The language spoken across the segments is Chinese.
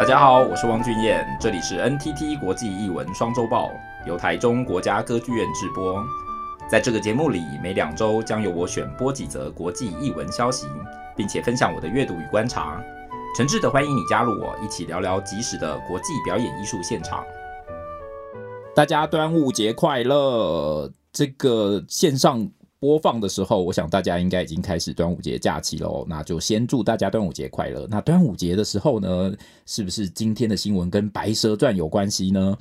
大家好，我是汪俊彦，这里是 NTT 国际艺文双周报，由台中国家歌剧院制播。在这个节目里，每两周将由我选播几则国际艺文消息，并且分享我的阅读与观察。诚挚的欢迎你加入我，一起聊聊即时的国际表演艺术现场。大家端午节快乐！这个线上。播放的时候，我想大家应该已经开始端午节假期喽。那就先祝大家端午节快乐。那端午节的时候呢，是不是今天的新闻跟《白蛇传》有关系呢？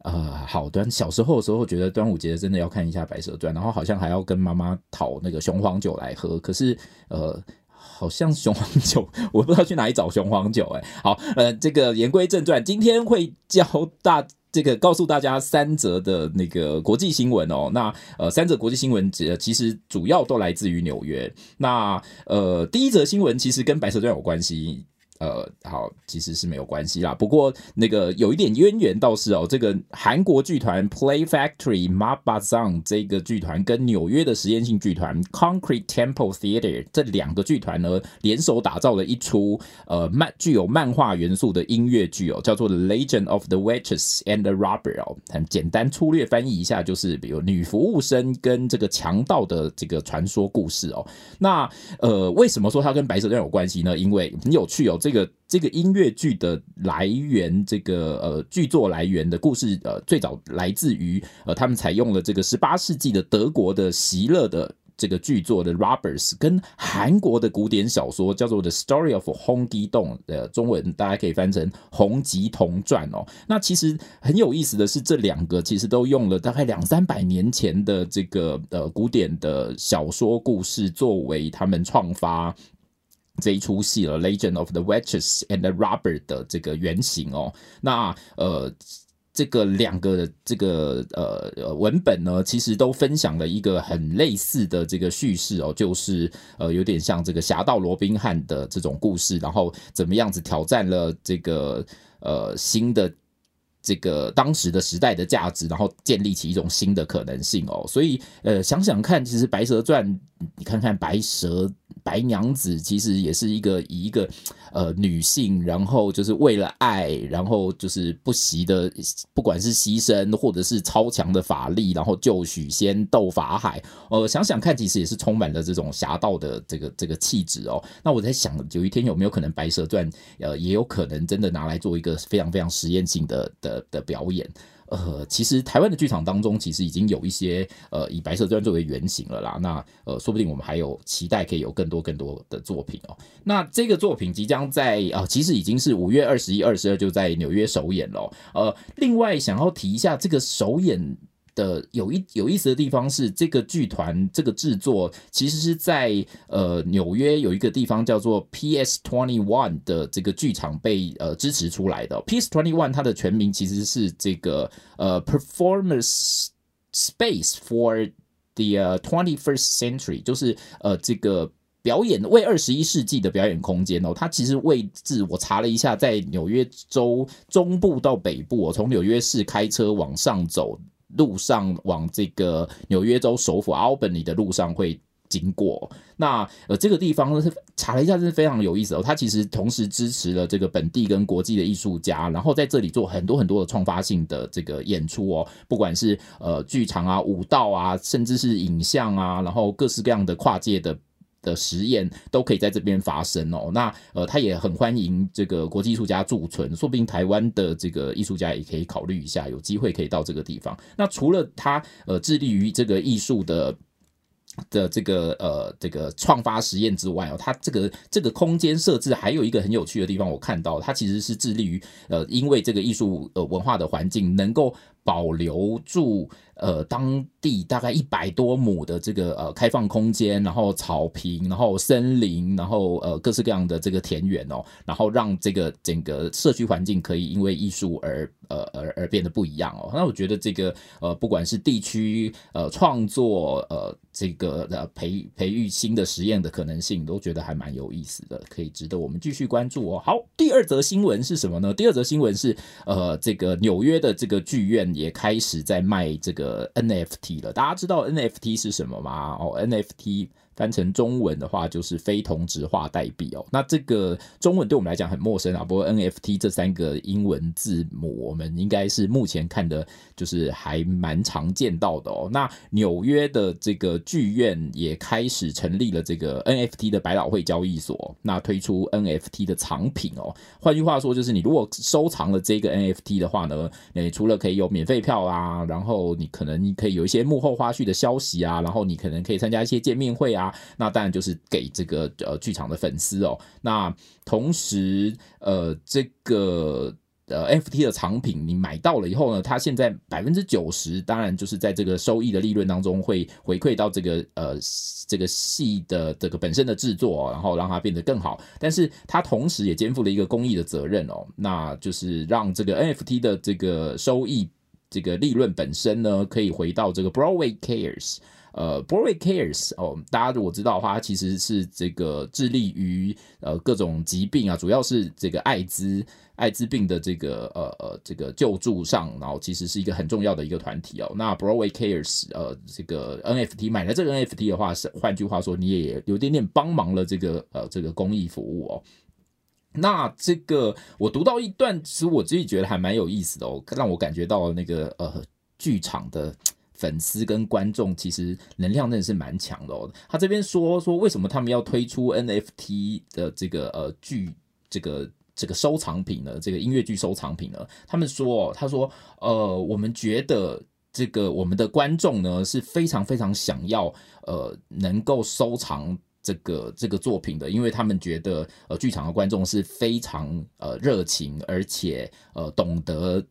呃，好端小时候的时候觉得端午节真的要看一下《白蛇传》，然后好像还要跟妈妈讨那个雄黄酒来喝。可是，呃，好像雄黄酒我不知道去哪里找雄黄酒。哎，好，呃，这个言归正传，今天会教大。这个告诉大家三则的那个国际新闻哦，那呃三则国际新闻其实主要都来自于纽约。那呃第一则新闻其实跟白蛇传有关系。呃，好，其实是没有关系啦。不过那个有一点渊源倒是哦，这个韩国剧团 Play Factory map bazan 这个剧团跟纽约的实验性剧团 Concrete Temple Theater 这两个剧团呢，联手打造了一出呃漫具有漫画元素的音乐剧哦，叫做 Legend of the Witches and the Robber 哦。很简单粗略翻译一下，就是比如女服务生跟这个强盗的这个传说故事哦。那呃，为什么说它跟白蛇传有关系呢？因为很有趣哦。这个这个音乐剧的来源，这个呃剧作来源的故事，呃，最早来自于呃，他们采用了这个十八世纪的德国的席勒的。这个剧作的《Robbers》跟韩国的古典小说叫做《The Story of Hong Gi Dong》，呃，中文大家可以翻成《洪吉童传》哦。那其实很有意思的是，这两个其实都用了大概两三百年前的这个呃古典的小说故事作为他们创发这一出戏了，《Legend of the Witches and the Robber》的这个原型哦。那呃。这个两个这个呃文本呢，其实都分享了一个很类似的这个叙事哦，就是呃有点像这个侠盗罗宾汉的这种故事，然后怎么样子挑战了这个呃新的这个当时的时代的价值，然后建立起一种新的可能性哦。所以呃想想看，其实《白蛇传》，你看看白蛇。白娘子其实也是一个以一个呃女性，然后就是为了爱，然后就是不惜的，不管是牺牲或者是超强的法力，然后救许仙斗法海。呃，想想看，其实也是充满了这种侠盗的这个这个气质哦。那我在想，有一天有没有可能《白蛇传》呃也有可能真的拿来做一个非常非常实验性的的的表演？呃，其实台湾的剧场当中，其实已经有一些呃以《白色砖》作为原型了啦。那呃，说不定我们还有期待可以有更多更多的作品哦。那这个作品即将在啊、其实已经是五月二十一、二十二就在纽约首演了。呃，另外想要提一下这个首演。的有一有意思的地方是，这个剧团这个制作其实是在呃纽约有一个地方叫做 PS Twenty One 的这个剧场被呃支持出来的。PS Twenty One 它的全名其实是这个呃 Performance Space for the Twenty First Century，就是呃这个表演为二十一世纪的表演空间哦。它其实位置我查了一下，在纽约州中部到北部，我从纽约市开车往上走。路上往这个纽约州首府 Albany 的路上会经过，那呃这个地方是查了一下，是非常有意思哦。它其实同时支持了这个本地跟国际的艺术家，然后在这里做很多很多的创发性的这个演出哦，不管是呃剧场啊、舞蹈啊，甚至是影像啊，然后各式各样的跨界的。的实验都可以在这边发生哦。那呃，他也很欢迎这个国际艺术家驻存，说不定台湾的这个艺术家也可以考虑一下，有机会可以到这个地方。那除了他呃致力于这个艺术的的这个呃这个创发实验之外哦，他这个这个空间设置还有一个很有趣的地方，我看到他其实是致力于呃，因为这个艺术呃文化的环境能够保留住。呃，当地大概一百多亩的这个呃开放空间，然后草坪，然后森林，然后呃各式各样的这个田园哦，然后让这个整个社区环境可以因为艺术而呃而而变得不一样哦。那我觉得这个呃不管是地区呃创作呃这个呃培培育新的实验的可能性，都觉得还蛮有意思的，可以值得我们继续关注哦。好，第二则新闻是什么呢？第二则新闻是呃这个纽约的这个剧院也开始在卖这个。，NFT 了，大家知道 NFT 是什么吗？哦，NFT 翻成中文的话就是非同质化代币哦。那这个中文对我们来讲很陌生啊，不过 NFT 这三个英文字母，我们应该是目前看的，就是还蛮常见到的哦。那纽约的这个剧院也开始成立了这个 NFT 的百老汇交易所，那推出 NFT 的藏品哦。换句话说，就是你如果收藏了这个 NFT 的话呢，你除了可以有免费票啊，然后你可能你可以有一些幕后花絮的消息啊，然后你可能可以参加一些见面会啊。那当然就是给这个呃剧场的粉丝哦。那同时呃这个呃 NFT 的藏品你买到了以后呢，它现在百分之九十当然就是在这个收益的利润当中会回馈到这个呃这个戏的这个本身的制作，然后让它变得更好。但是它同时也肩负了一个公益的责任哦，那就是让这个 NFT 的这个收益这个利润本身呢，可以回到这个 Broadway Cares。呃，Broadway Cares 哦，大家如果知道的话，它其实是这个致力于呃各种疾病啊，主要是这个艾滋艾滋病的这个呃呃这个救助上，然后其实是一个很重要的一个团体哦。那 Broadway Cares 呃这个 NFT 买了这个 NFT 的话，是换句话说，你也有点点帮忙了这个呃这个公益服务哦。那这个我读到一段，其实我自己觉得还蛮有意思的哦，让我感觉到那个呃剧场的。粉丝跟观众其实能量真的是蛮强的哦。他这边说说为什么他们要推出 NFT 的这个呃剧这个这个收藏品呢？这个音乐剧收藏品呢？他们说，他说呃，我们觉得这个我们的观众呢是非常非常想要呃能够收藏这个这个作品的，因为他们觉得呃剧场的观众是非常呃热情，而且呃懂得。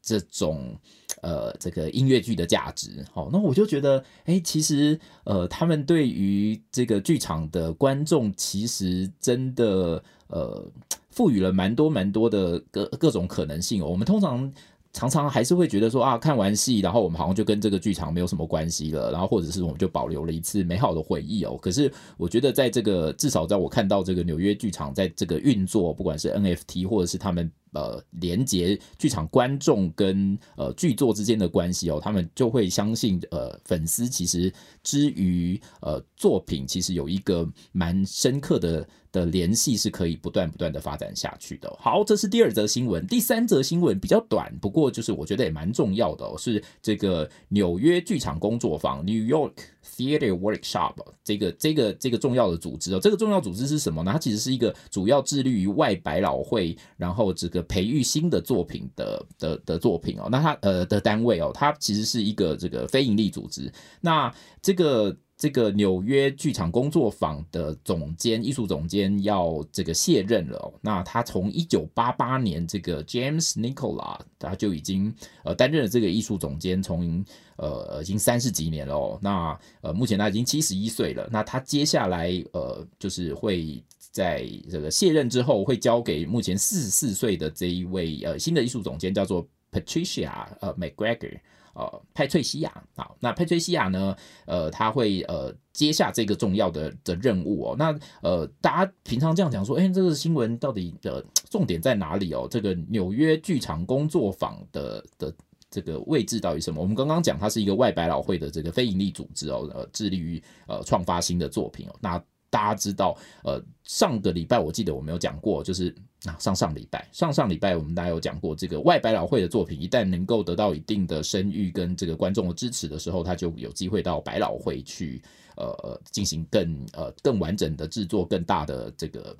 这种呃，这个音乐剧的价值，好，那我就觉得，哎，其实呃，他们对于这个剧场的观众，其实真的呃，赋予了蛮多蛮多的各各种可能性。我们通常常常还是会觉得说啊，看完戏，然后我们好像就跟这个剧场没有什么关系了，然后或者是我们就保留了一次美好的回忆哦。可是我觉得，在这个至少在我看到这个纽约剧场在这个运作，不管是 NFT 或者是他们。呃，连接剧场观众跟呃剧作之间的关系哦，他们就会相信呃粉丝其实之于呃作品，其实有一个蛮深刻的的联系，是可以不断不断的发展下去的。好，这是第二则新闻，第三则新闻比较短，不过就是我觉得也蛮重要的哦，是这个纽约剧场工作坊 （New York Theatre Workshop） 这个这个这个重要的组织哦，这个重要组织是什么呢？它其实是一个主要致力于外百老汇，然后这个。培育新的作品的的的作品哦，那他呃的单位哦，它其实是一个这个非营利组织。那这个这个纽约剧场工作坊的总监、艺术总监要这个卸任了哦。那他从一九八八年这个 James Nicola 他就已经呃担任了这个艺术总监，从呃已经三十几年了哦。那呃目前他已经七十一岁了。那他接下来呃就是会。在这个卸任之后，会交给目前四十四岁的这一位呃新的艺术总监，叫做 Patricia 呃 McGregor 呃派翠西亚。啊，那派翠西亚呢，呃，他会呃接下这个重要的的任务哦。那呃，大家平常这样讲说，哎、欸，这个新闻到底的重点在哪里哦？这个纽约剧场工作坊的的这个位置到底什么？我们刚刚讲，它是一个外百老汇的这个非营利组织哦，呃，致力于呃创发新的作品哦。那大家知道，呃，上个礼拜我记得我没有讲过，就是啊，上上礼拜、上上礼拜我们大家有讲过，这个外百老汇的作品一旦能够得到一定的声誉跟这个观众的支持的时候，他就有机会到百老汇去，呃，进行更呃更完整的制作、更大的这个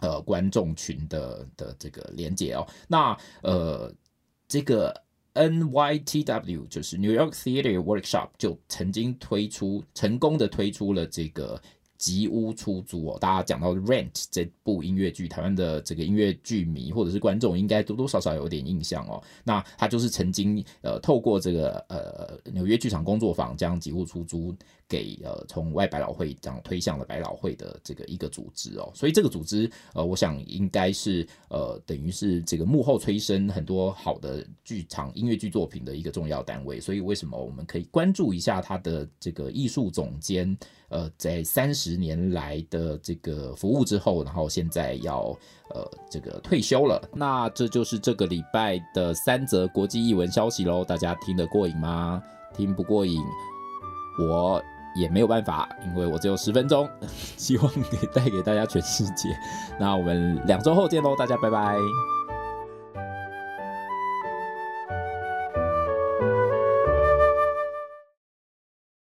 呃观众群的的这个连接哦。那呃，这个 NYTW 就是 New York Theatre Workshop 就曾经推出成功的推出了这个。吉屋出租哦，大家讲到《Rent》这部音乐剧，台湾的这个音乐剧迷或者是观众应该多多少少有点印象哦。那他就是曾经呃透过这个呃纽约剧场工作坊将吉屋出租给呃从外百老汇这样推向了百老汇的这个一个组织哦。所以这个组织呃，我想应该是呃等于是这个幕后催生很多好的剧场音乐剧作品的一个重要单位。所以为什么我们可以关注一下他的这个艺术总监？呃，在三十年来的这个服务之后，然后现在要呃这个退休了。那这就是这个礼拜的三则国际译文消息喽。大家听得过瘾吗？听不过瘾，我也没有办法，因为我只有十分钟，希望给带给大家全世界。那我们两周后见喽，大家拜拜。